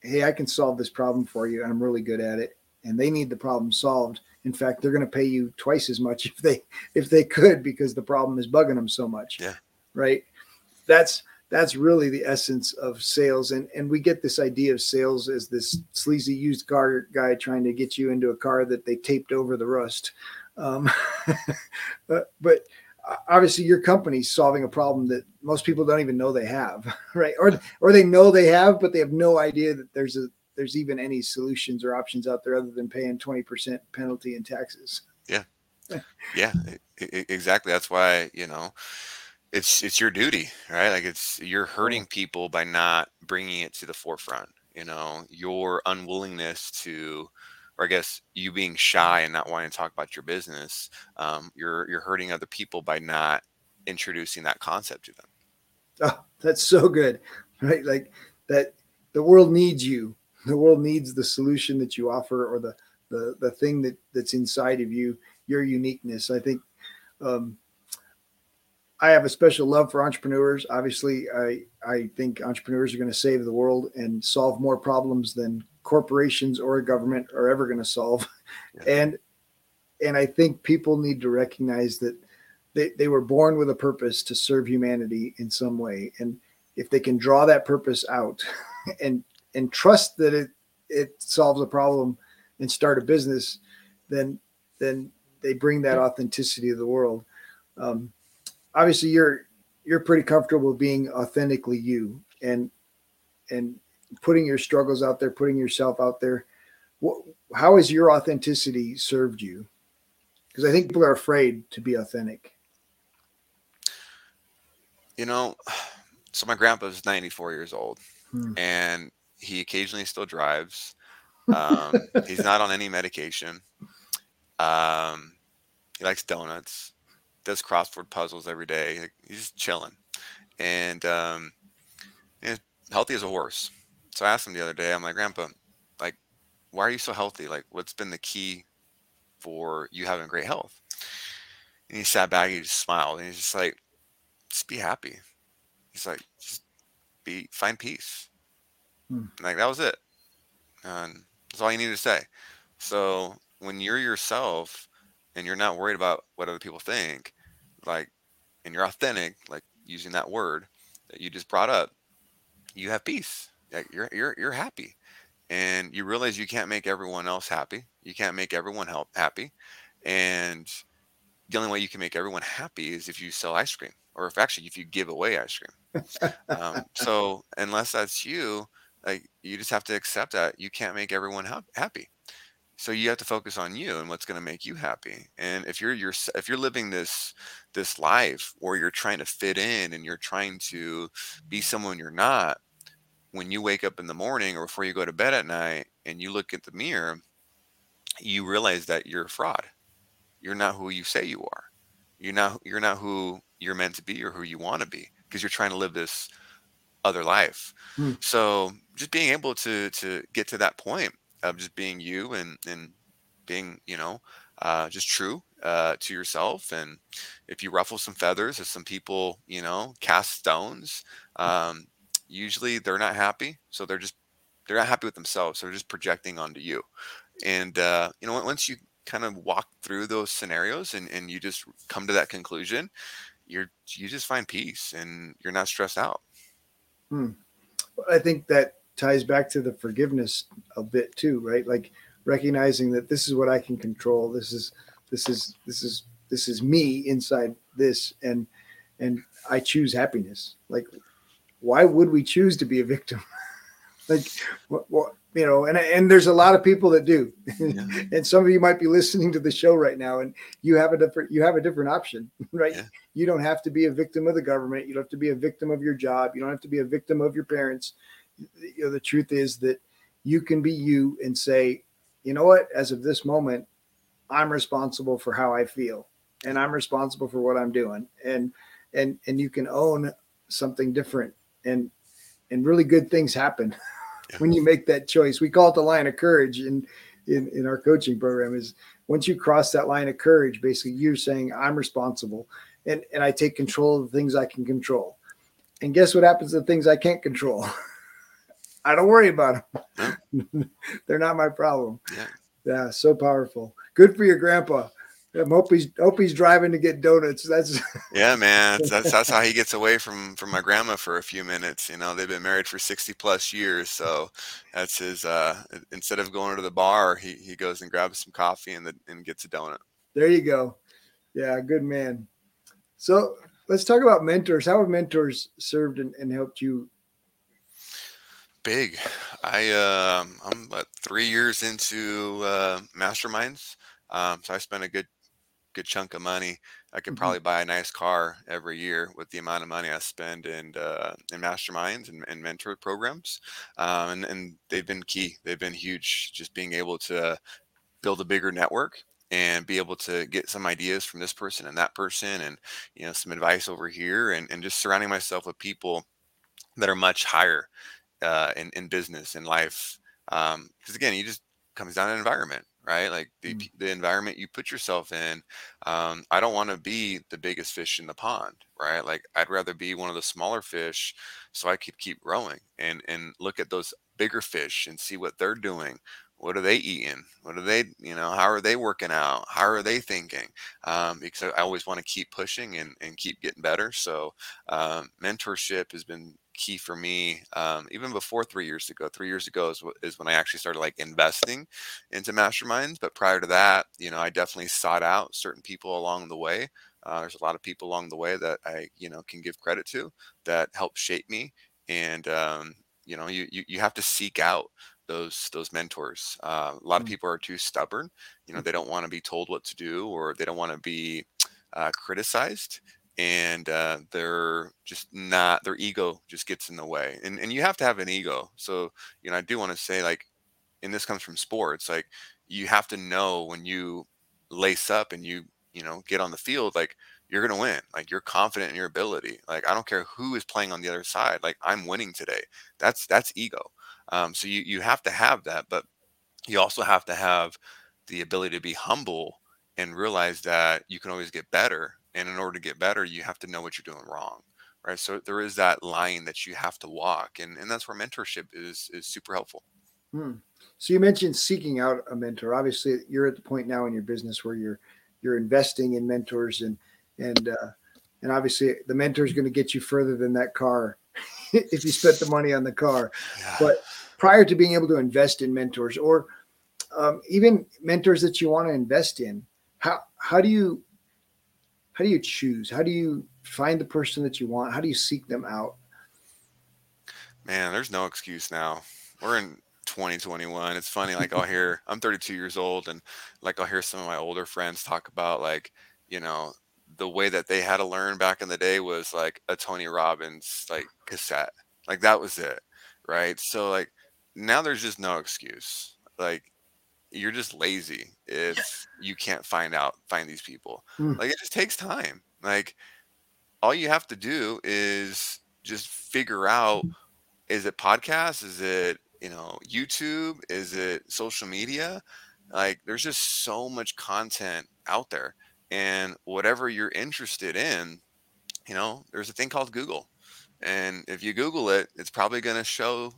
hey, I can solve this problem for you, and I'm really good at it. And they need the problem solved in fact, they're going to pay you twice as much if they if they could because the problem is bugging them so much. Yeah. Right. That's that's really the essence of sales and and we get this idea of sales as this sleazy used car guy trying to get you into a car that they taped over the rust um, but, obviously your company's solving a problem that most people don't even know they have right or or they know they have but they have no idea that there's a there's even any solutions or options out there other than paying 20% penalty in taxes. Yeah. yeah, exactly. That's why, you know, it's it's your duty, right? Like it's you're hurting people by not bringing it to the forefront. You know, your unwillingness to, or I guess you being shy and not wanting to talk about your business, um, you're you're hurting other people by not introducing that concept to them. Oh, that's so good, right? Like that. The world needs you. The world needs the solution that you offer, or the the the thing that that's inside of you, your uniqueness. I think um, I have a special love for entrepreneurs. Obviously, I I think entrepreneurs are going to save the world and solve more problems than corporations or a government are ever going to solve. Yeah. And and I think people need to recognize that they, they were born with a purpose to serve humanity in some way. And if they can draw that purpose out and and trust that it it solves a problem and start a business, then then they bring that authenticity to the world. Um, obviously, you're you're pretty comfortable being authentically you and and putting your struggles out there, putting yourself out there. What, how has your authenticity served you? Because I think people are afraid to be authentic. You know, so my grandpa's 94 years old, hmm. and he occasionally still drives. Um, he's not on any medication. Um, he likes donuts. Does crossword puzzles every day. He's chilling, and um, he's healthy as a horse. So I asked him the other day. I'm like, Grandpa, like, why are you so healthy? Like, what's been the key for you having great health? And he sat back. He just smiled, and he's just like, just be happy. He's like, just be find peace. Hmm. Like that was it. And that's all you need to say. So when you're yourself and you're not worried about what other people think, like, and you're authentic, like using that word that you just brought up, you have peace. You're you're you're happy, and you realize you can't make everyone else happy. You can't make everyone help happy, and the only way you can make everyone happy is if you sell ice cream, or if actually if you give away ice cream. um, so unless that's you, like you just have to accept that you can't make everyone ha- happy so you have to focus on you and what's going to make you happy and if you're your if you're living this this life where you're trying to fit in and you're trying to be someone you're not when you wake up in the morning or before you go to bed at night and you look at the mirror you realize that you're a fraud. You're not who you say you are. You're not you're not who you're meant to be or who you want to be because you're trying to live this other life. Hmm. so just being able to to get to that point of just being you and and being you know uh, just true uh, to yourself and if you ruffle some feathers if some people you know cast stones um, usually they're not happy so they're just they're not happy with themselves so they're just projecting onto you and uh, you know once you kind of walk through those scenarios and, and you just come to that conclusion you're you just find peace and you're not stressed out hmm. i think that ties back to the forgiveness a bit too, right? Like recognizing that this is what I can control. This is this is this is this is me inside this and and I choose happiness. Like why would we choose to be a victim? like what, what you know and and there's a lot of people that do yeah. and some of you might be listening to the show right now and you have a different you have a different option right yeah. you don't have to be a victim of the government you don't have to be a victim of your job you don't have to be a victim of your parents you know, the truth is that you can be you and say, you know what, as of this moment, I'm responsible for how I feel and I'm responsible for what I'm doing. And and and you can own something different and and really good things happen yeah. when you make that choice. We call it the line of courage in, in in our coaching program is once you cross that line of courage, basically you're saying I'm responsible and, and I take control of the things I can control. And guess what happens to the things I can't control? I don't worry about them. They're not my problem. Yeah. yeah, so powerful. Good for your grandpa. I hope he's hope he's driving to get donuts. That's yeah, man. That's that's how he gets away from from my grandma for a few minutes. You know, they've been married for sixty plus years, so that's his. uh Instead of going to the bar, he he goes and grabs some coffee and the, and gets a donut. There you go. Yeah, good man. So let's talk about mentors. How have mentors served and, and helped you big. I uh, I'm about three years into uh, masterminds, um, so I spent a good good chunk of money. I could mm-hmm. probably buy a nice car every year with the amount of money I spend in uh, in masterminds and, and mentor programs, um, and and they've been key. They've been huge. Just being able to build a bigger network and be able to get some ideas from this person and that person and you know some advice over here and, and just surrounding myself with people that are much higher uh, in, in business in life because um, again you just comes down to environment right? Like the, mm. the environment you put yourself in um, i don't want to be the biggest fish in the pond right? Like i'd rather be one of the smaller fish so i could keep growing and and look at those bigger fish and see what they're doing. What are they eating? What are they you know how are they working out? How are they thinking? Um, because i always want to keep pushing and, and keep getting better. So um, mentorship has been key for me um, even before three years ago three years ago is, is when i actually started like investing into masterminds but prior to that you know i definitely sought out certain people along the way uh, there's a lot of people along the way that i you know can give credit to that help shape me and um, you know you, you you have to seek out those those mentors. Uh, a lot of mm. people are too stubborn. You know, mm. they don't want to be told what to do, or they don't want to be uh, criticized, and uh, they're just not. Their ego just gets in the way, and and you have to have an ego. So you know, I do want to say like, and this comes from sports. Like, you have to know when you lace up and you you know get on the field like you're to win. Like you're confident in your ability. Like I don't care who is playing on the other side. Like I'm winning today. That's that's ego. Um, so you you have to have that, but you also have to have the ability to be humble and realize that you can always get better. And in order to get better, you have to know what you're doing wrong. Right. So there is that line that you have to walk. And, and that's where mentorship is is super helpful. Hmm. So you mentioned seeking out a mentor. Obviously, you're at the point now in your business where you're you're investing in mentors and and uh, and obviously the mentor is going to get you further than that car if you spent the money on the car. Yeah. But prior to being able to invest in mentors or um, even mentors that you want to invest in, how how do you how do you choose? How do you find the person that you want? How do you seek them out? Man, there's no excuse now. We're in 2021. It's funny, like I'll hear I'm 32 years old, and like I'll hear some of my older friends talk about like, you know, the way that they had to learn back in the day was like a Tony Robbins like cassette. Like that was it. Right. So like now there's just no excuse. Like you're just lazy if you can't find out find these people. Mm. Like it just takes time. Like all you have to do is just figure out is it podcast? Is it, you know, YouTube? Is it social media? Like there's just so much content out there and whatever you're interested in you know there's a thing called google and if you google it it's probably going to show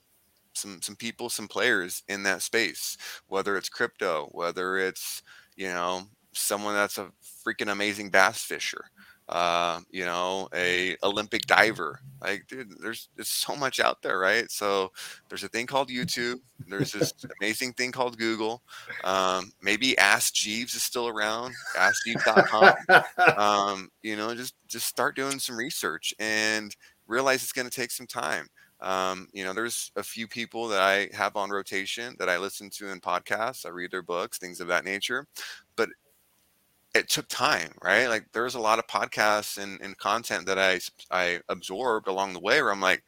some some people some players in that space whether it's crypto whether it's you know someone that's a freaking amazing bass fisher uh, you know, a Olympic diver. Like, dude, there's there's so much out there, right? So there's a thing called YouTube. There's this amazing thing called Google. Um, maybe Ask Jeeves is still around. AskJeeves.com. um, you know, just just start doing some research and realize it's going to take some time. Um, you know, there's a few people that I have on rotation that I listen to in podcasts. I read their books, things of that nature. But it took time, right? Like there's a lot of podcasts and, and content that I I absorbed along the way where I'm like,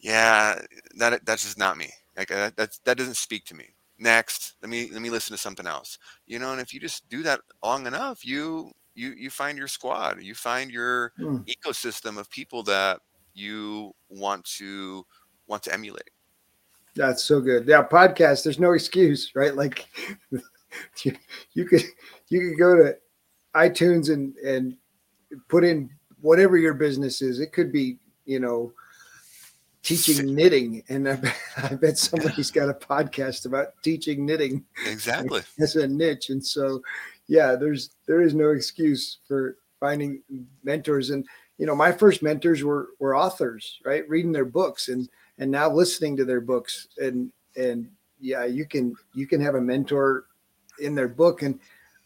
yeah, that that's just not me. Like that that, that doesn't speak to me. Next, let me let me listen to something else. You know, and if you just do that long enough, you you you find your squad, you find your mm. ecosystem of people that you want to want to emulate. That's so good. Yeah, podcast. There's no excuse, right? Like you, you could you could go to iTunes and and put in whatever your business is. It could be, you know, teaching knitting, and I bet, I bet somebody's got a podcast about teaching knitting. Exactly, as a niche, and so yeah, there's there is no excuse for finding mentors. And you know, my first mentors were were authors, right? Reading their books and and now listening to their books, and and yeah, you can you can have a mentor in their book and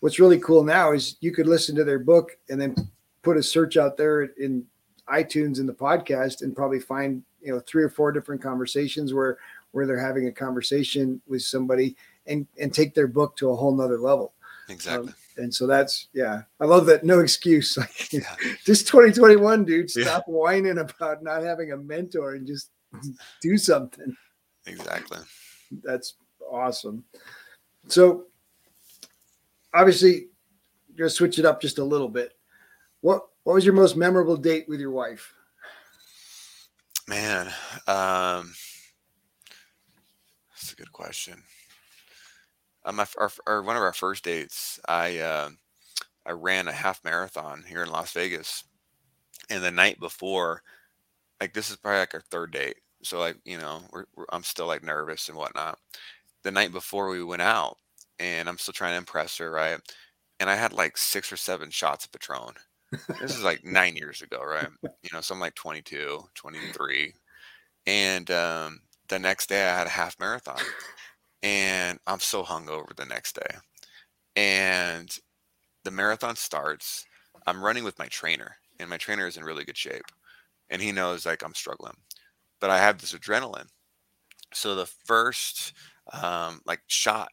what's really cool now is you could listen to their book and then put a search out there in iTunes in the podcast and probably find you know three or four different conversations where where they're having a conversation with somebody and and take their book to a whole nother level. Exactly. Um, and so that's yeah, I love that. No excuse. Like yeah. just 2021, dude. Stop yeah. whining about not having a mentor and just do something. Exactly. That's awesome. So obviously, you're gonna switch it up just a little bit. What What was your most memorable date with your wife? Man, um, that's a good question. Um, my, our, our, one of our first dates, I uh, I ran a half marathon here in Las Vegas, and the night before, like this is probably like our third date, so like you know we're, we're, I'm still like nervous and whatnot. The night before we went out, and I'm still trying to impress her, right? And I had like six or seven shots of Patron. this is like nine years ago, right? You know, so I'm like 22, 23, and um, the next day I had a half marathon, and I'm so hungover the next day, and the marathon starts. I'm running with my trainer, and my trainer is in really good shape, and he knows like I'm struggling, but I have this adrenaline. So the first um, like shot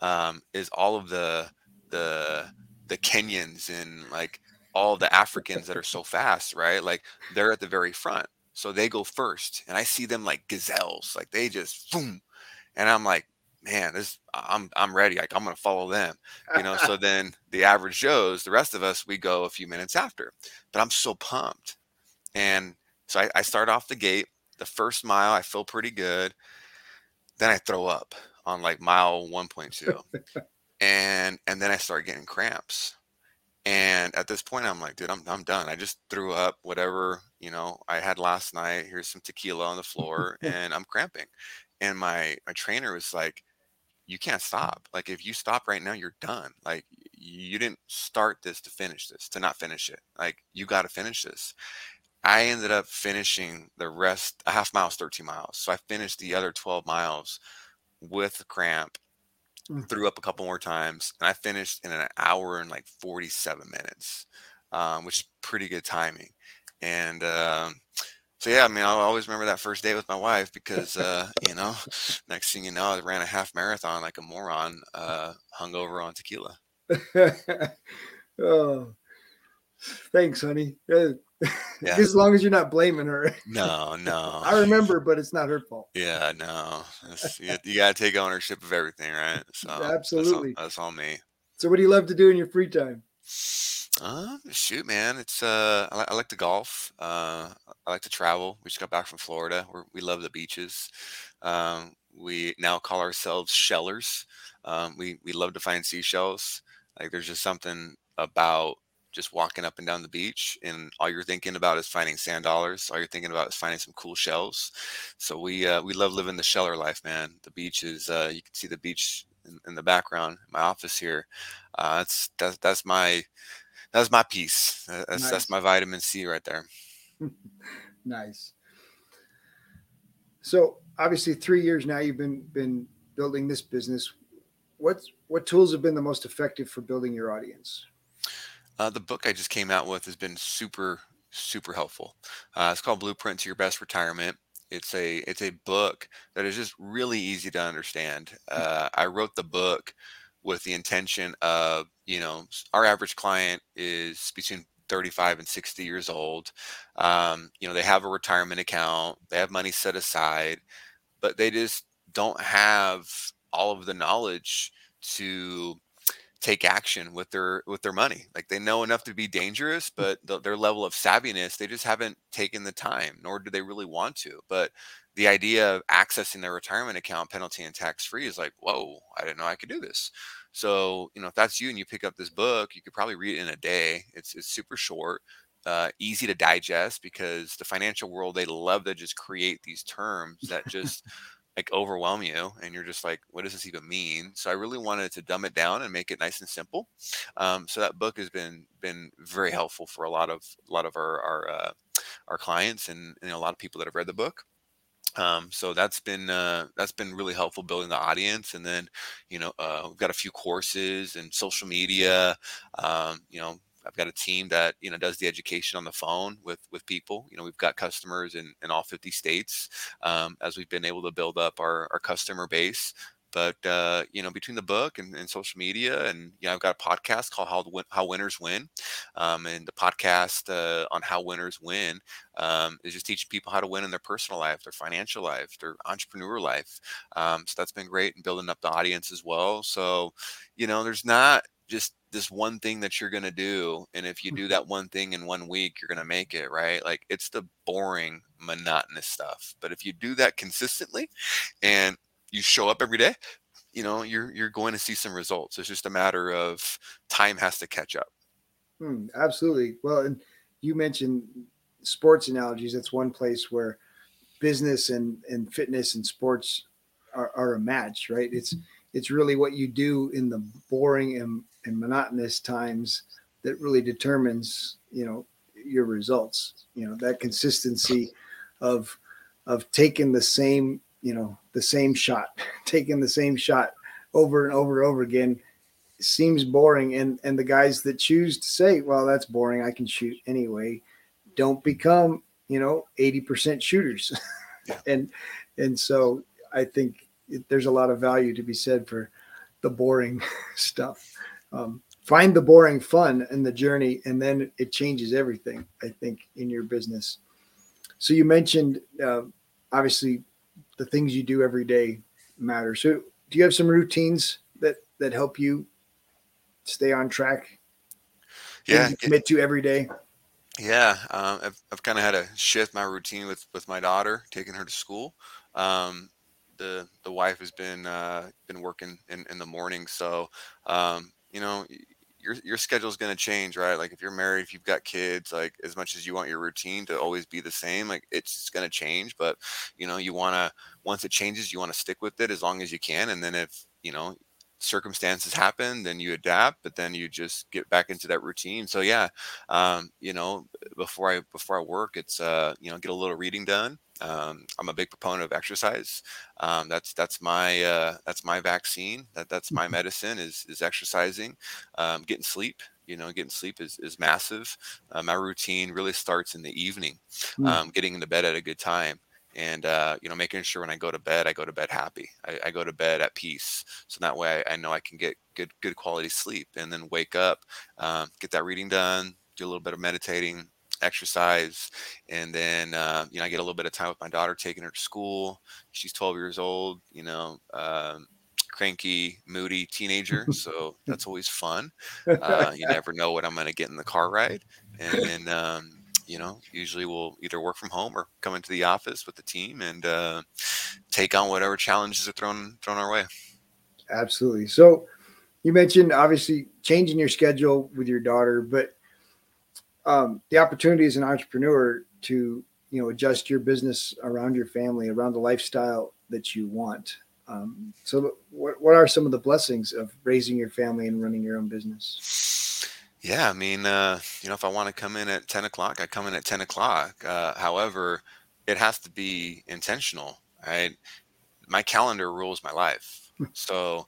um, is all of the the the Kenyans and like all the Africans that are so fast, right? Like they're at the very front, so they go first, and I see them like gazelles, like they just boom, and I'm like, man, this I'm I'm ready. Like I'm gonna follow them, you know. so then the average Joes, the rest of us, we go a few minutes after. But I'm so pumped, and so I, I start off the gate. The first mile, I feel pretty good. Then I throw up on like mile 1.2, and and then I start getting cramps. And at this point, I'm like, dude, I'm I'm done. I just threw up whatever you know I had last night. Here's some tequila on the floor, and I'm cramping. And my my trainer was like, you can't stop. Like if you stop right now, you're done. Like you didn't start this to finish this, to not finish it. Like you got to finish this. I ended up finishing the rest, a half mile 13 miles. So I finished the other 12 miles with cramp, mm. threw up a couple more times, and I finished in an hour and like 47 minutes, um, which is pretty good timing. And um, so yeah, I mean, I'll always remember that first day with my wife because uh, you know, next thing you know, I ran a half marathon like a moron, uh, hungover on tequila. oh, thanks, honey. Uh, yeah. as long as you're not blaming her. No, no. I remember, but it's not her fault. Yeah, no. You, you, gotta take ownership of everything, right? So absolutely, that's all, that's all me. So, what do you love to do in your free time? Uh, shoot, man, it's uh, I, I like to golf. Uh, I like to travel. We just got back from Florida. We're, we love the beaches. Um, we now call ourselves shellers. Um, we we love to find seashells. Like there's just something about just walking up and down the beach, and all you're thinking about is finding sand dollars. All you're thinking about is finding some cool shells. So we uh, we love living the sheller life, man. The beach is uh, you can see the beach in, in the background. My office here. Uh, that's that's that's my that's my peace. That's nice. that's my vitamin C right there. nice. So obviously, three years now you've been been building this business. What what tools have been the most effective for building your audience? Uh, the book I just came out with has been super super helpful. Uh, it's called Blueprint to Your Best Retirement. It's a it's a book that is just really easy to understand. Hmm. Uh, I wrote the book with the intention of you know our average client is between 35 and 60 years old. Um, you know they have a retirement account they have money set aside but they just don't have all of the knowledge to take action with their with their money. Like they know enough to be dangerous but the, their level of savviness they just haven't taken the time nor do they really want to. But the idea of accessing their retirement account penalty and tax free is like, whoa, I didn't know I could do this. So, you know, if that's you and you pick up this book, you could probably read it in a day. It's it's super short, uh, easy to digest because the financial world they love to just create these terms that just like overwhelm you and you're just like what does this even mean so i really wanted to dumb it down and make it nice and simple um, so that book has been been very helpful for a lot of a lot of our our, uh, our clients and, and a lot of people that have read the book um, so that's been uh, that's been really helpful building the audience and then you know uh, we've got a few courses and social media um, you know I've got a team that you know does the education on the phone with with people. You know, we've got customers in, in all 50 states um, as we've been able to build up our, our customer base. But uh, you know, between the book and, and, social media, and you know, I've got a podcast called "How Win- How Winners Win," um, and the podcast uh, on how winners win um, is just teaching people how to win in their personal life, their financial life, their entrepreneur life. Um, so that's been great and building up the audience as well. So, you know, there's not just this one thing that you're going to do and if you do that one thing in one week you're going to make it right like it's the boring monotonous stuff but if you do that consistently and you show up every day you know you're you're going to see some results. It's just a matter of time has to catch up. Hmm, absolutely. Well and you mentioned sports analogies. That's one place where business and and fitness and sports are, are a match right? It's it's really what you do in the boring and, and monotonous times that really determines you know your results. You know that consistency of of taking the same you know the same shot taking the same shot over and over and over again seems boring and and the guys that choose to say well that's boring i can shoot anyway don't become you know 80% shooters yeah. and and so i think it, there's a lot of value to be said for the boring stuff. Um, find the boring fun in the journey, and then it changes everything. I think in your business. So you mentioned uh, obviously the things you do every day matter. So do you have some routines that that help you stay on track? Yeah, commit to every day. Yeah, um, I've, I've kind of had to shift my routine with with my daughter, taking her to school. Um, the the wife has been uh, been working in, in the morning, so um, you know your your schedule is going to change, right? Like if you're married, if you've got kids, like as much as you want your routine to always be the same, like it's going to change. But you know, you want to once it changes, you want to stick with it as long as you can, and then if you know circumstances happen then you adapt but then you just get back into that routine so yeah um, you know before i before i work it's uh you know get a little reading done um, I'm a big proponent of exercise. Um, that's that's my uh, that's my vaccine. That that's my mm-hmm. medicine is is exercising, um, getting sleep. You know, getting sleep is is massive. Uh, my routine really starts in the evening, mm. getting into bed at a good time and uh, you know making sure when i go to bed i go to bed happy. I, I go to bed at peace so that way I, I, know i can get good good quality sleep and then wake up um, get that reading done do a little bit of meditating exercise and then uh, you know i get a little bit of time with my daughter taking her to school. She's 12 years old you know um, cranky moody teenager so that's always fun. Uh, you never know what i'm going to get in the car ride and then um, you know usually we'll either work from home or come into the office with the team and uh, take on whatever challenges are thrown thrown our way. Absolutely. So you mentioned obviously changing your schedule with your daughter but um, the opportunity as an entrepreneur to you know adjust your business around your family around the lifestyle that you want. Um, so what, what are some of the blessings of raising your family and running your own business yeah i mean uh, you know if i want to come in at 10 o'clock i come in at 10 o'clock uh, however it has to be intentional right my calendar rules my life hmm. so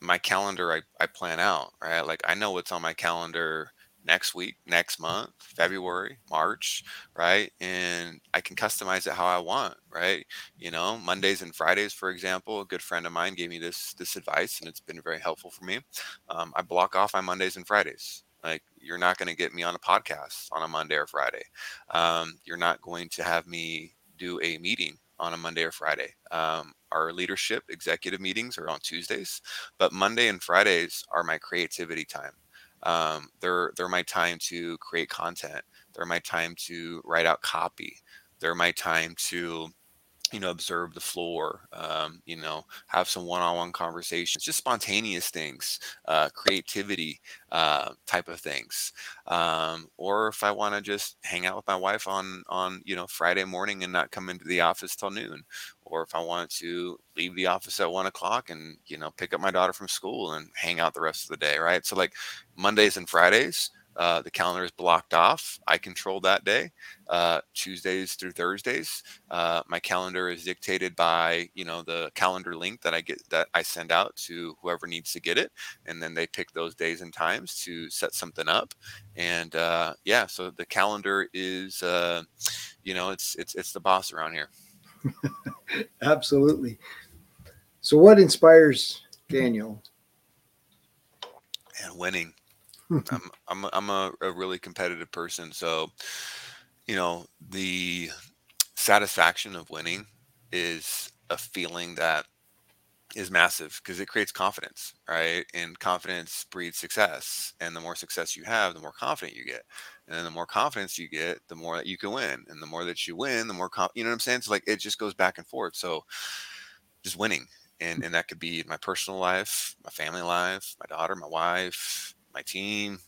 my calendar I, I plan out right like i know what's on my calendar next week, next month, February, March, right? And I can customize it how I want, right? You know, Mondays and Fridays, for example, a good friend of mine gave me this this advice, and it's been very helpful for me. Um, I block off my Mondays and Fridays. Like you're not going to get me on a podcast on a Monday or Friday. Um, you're not going to have me do a meeting on a Monday or Friday. Um, our leadership executive meetings are on Tuesdays, but Monday and Fridays are my creativity time um, they're they're my time to create content they're my time to write out copy they're my time to you know observe the floor um, you know have some one-on-one conversations just spontaneous things uh, creativity uh, type of things. Um, or if i want to just hang out with my wife on on you know friday morning and not come into the office till noon. Or if i wanted to leave the office at one o'clock and you know pick up my daughter from school and hang out the rest of the day right? So like mondays and fridays uh, the calendar is blocked off. I control that day, uh, Tuesdays through Thursdays. Uh, my calendar is dictated by you know the calendar link that I get that I send out to whoever needs to get it, and then they pick those days and times to set something up. And uh, yeah, so the calendar is uh, you know it's it's it's the boss around here. Absolutely. So, what inspires Daniel? And winning I'm I'm I'm a, a really competitive person, so you know the satisfaction of winning is a feeling that is massive because it creates confidence, right? And confidence breeds success. And the more success you have, the more confident you get. And then the more confidence you get, the more that you can win. And the more that you win, the more, conf- you know what I'm saying? So like it just goes back and forth. So just winning. And, and that could be my personal life, my family life, my daughter, my wife, my team,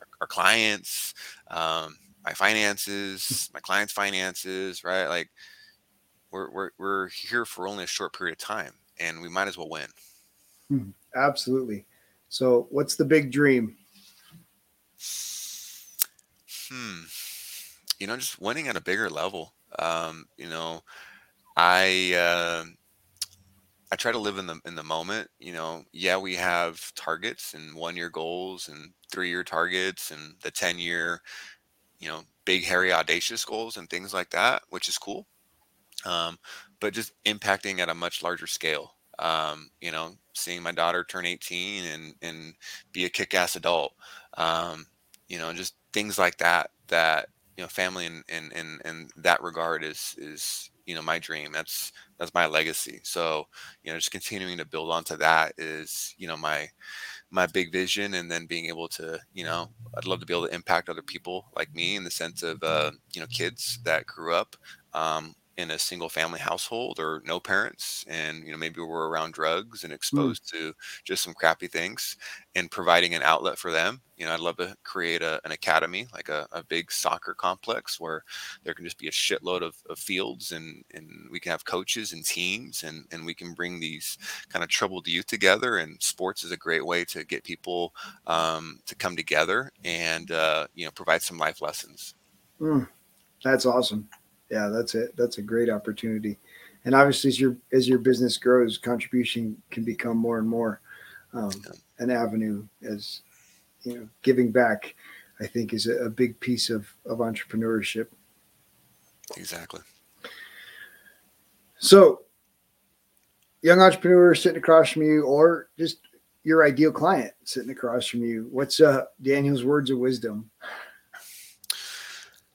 our, our clients, um, my finances, my clients' finances, right? Like we're, we're, we're here for only a short period of time and we might as well win. Hmm, absolutely. So, what's the big dream? Hmm. You know, just winning at a bigger level. Um, you know, I uh, I try to live in the in the moment. You know, yeah, we have targets and one year goals and three year targets and the ten year, you know, big hairy audacious goals and things like that, which is cool um, but just impacting at a much larger scale. Um, you know, seeing my daughter turn 18 and and be a kick-ass adult. Um, you know, just things like that. That you know, family in in in, in that regard is is you know my dream. That's that's my legacy. So you know, just continuing to build onto that is you know my my big vision and then being able to you know i'd love to be able to impact other people like me in the sense of uh, you know kids that grew up um, in a single family household or no parents and you know maybe we're around drugs and mm. exposed mm. to just some crappy things and providing an outlet for them you know i'd love to create a, an academy like a, a big soccer complex where there can just be a shitload of, of fields and and we can have coaches and teams and and we can bring these kind of troubled youth together and sports is a great way to get people um, to come together and uh, you know provide some life lessons mm. that's awesome yeah, that's it. That's a great opportunity. And obviously, as your as your business grows, contribution can become more and more um, an avenue. As you know, giving back, I think, is a, a big piece of of entrepreneurship. Exactly. So, young entrepreneur sitting across from you, or just your ideal client sitting across from you. What's uh, Daniel's words of wisdom?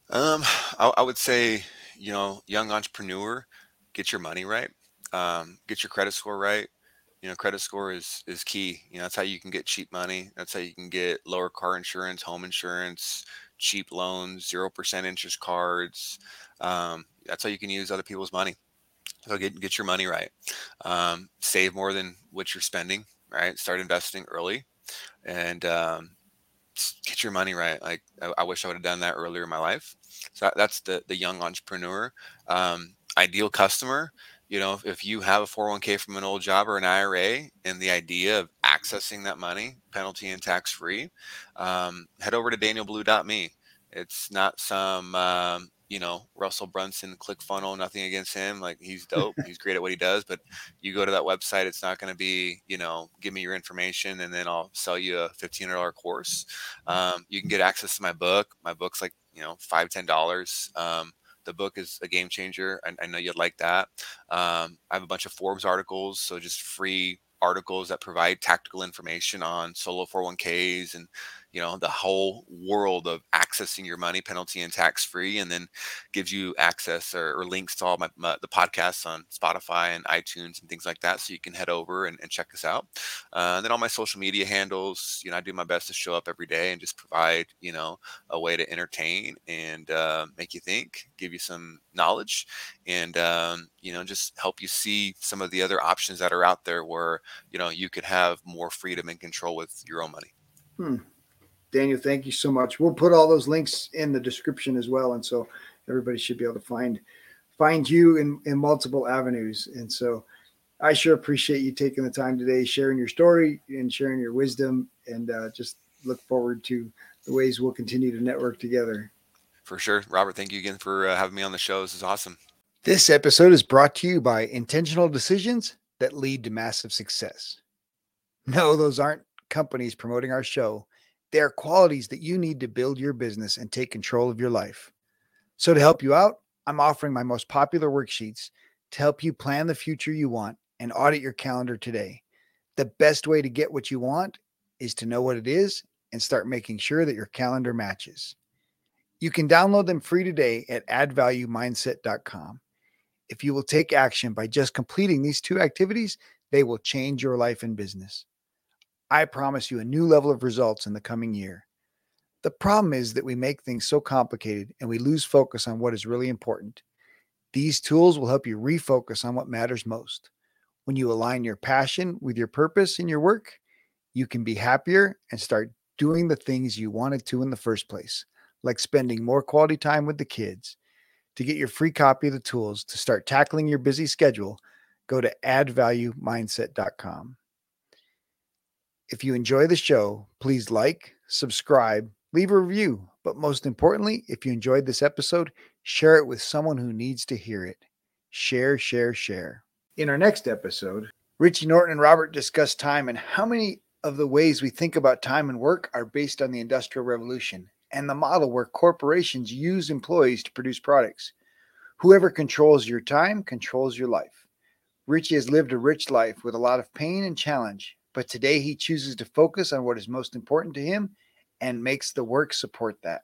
Um, I, I would say you know, young entrepreneur, get your money right, um, get your credit score right. You know, credit score is is key. You know, that's how you can get cheap money. That's how you can get lower car insurance, home insurance, cheap loans, zero percent interest cards. Um, that's how you can use other people's money. So get get your money right. Um, save more than what you're spending. Right. Start investing early, and um, get your money right. Like I, I wish I would have done that earlier in my life. So that, that's the the young entrepreneur. Um, ideal customer. You know, if, if you have a 401k from an old job or an IRA, and the idea of accessing that money, penalty and tax free, um, head over to danielblue.me. It's not some um, you know, Russell Brunson, ClickFunnels, nothing against him. Like he's dope. he's great at what he does. But you go to that website, it's not going to be, you know, give me your information and then I'll sell you a $1,500 course. Um, you can get access to my book. My book's like, you know, five, $10. Um, the book is a game changer. I, I know you'd like that. Um, I have a bunch of Forbes articles. So just free articles that provide tactical information on solo 401ks and you know the whole world of accessing your money penalty and tax free and then gives you access or, or links to all my, my, the podcasts on spotify and itunes and things like that so you can head over and, and check us out uh, and then all my social media handles you know i do my best to show up every day and just provide you know a way to entertain and uh, make you think give you some knowledge and um, you know just help you see some of the other options that are out there where you know you could have more freedom and control with your own money hmm. Daniel, thank you so much. We'll put all those links in the description as well, and so everybody should be able to find find you in, in multiple avenues. And so, I sure appreciate you taking the time today, sharing your story and sharing your wisdom, and uh, just look forward to the ways we'll continue to network together. For sure, Robert. Thank you again for uh, having me on the show. This is awesome. This episode is brought to you by intentional decisions that lead to massive success. No, those aren't companies promoting our show they are qualities that you need to build your business and take control of your life. So, to help you out, I'm offering my most popular worksheets to help you plan the future you want and audit your calendar today. The best way to get what you want is to know what it is and start making sure that your calendar matches. You can download them free today at addvaluemindset.com. If you will take action by just completing these two activities, They will change your life and business. I promise you a new level of results in the coming year. The problem is that we make things so complicated and we lose focus on what is really important. These tools will help you refocus on what matters most. When you align your passion with your purpose in your work, you can be happier and start doing the things you wanted to in the first place, like spending more quality time with the kids. To get your free copy of the tools to start tackling your busy schedule, go to addvaluemindset.com. If you enjoy the show, please like, subscribe, leave a review. But most importantly, if you enjoyed this episode, share it with someone who needs to hear it. Share, share, share. In our next episode, Richie Norton and Robert discuss time and how many of the ways we think about time and work are based on the Industrial Revolution and the model where corporations use employees to produce products. Whoever controls your time controls your life. Richie has lived a rich life with a lot of pain and challenge, but today he chooses to focus on what is most important to him and makes the work support that.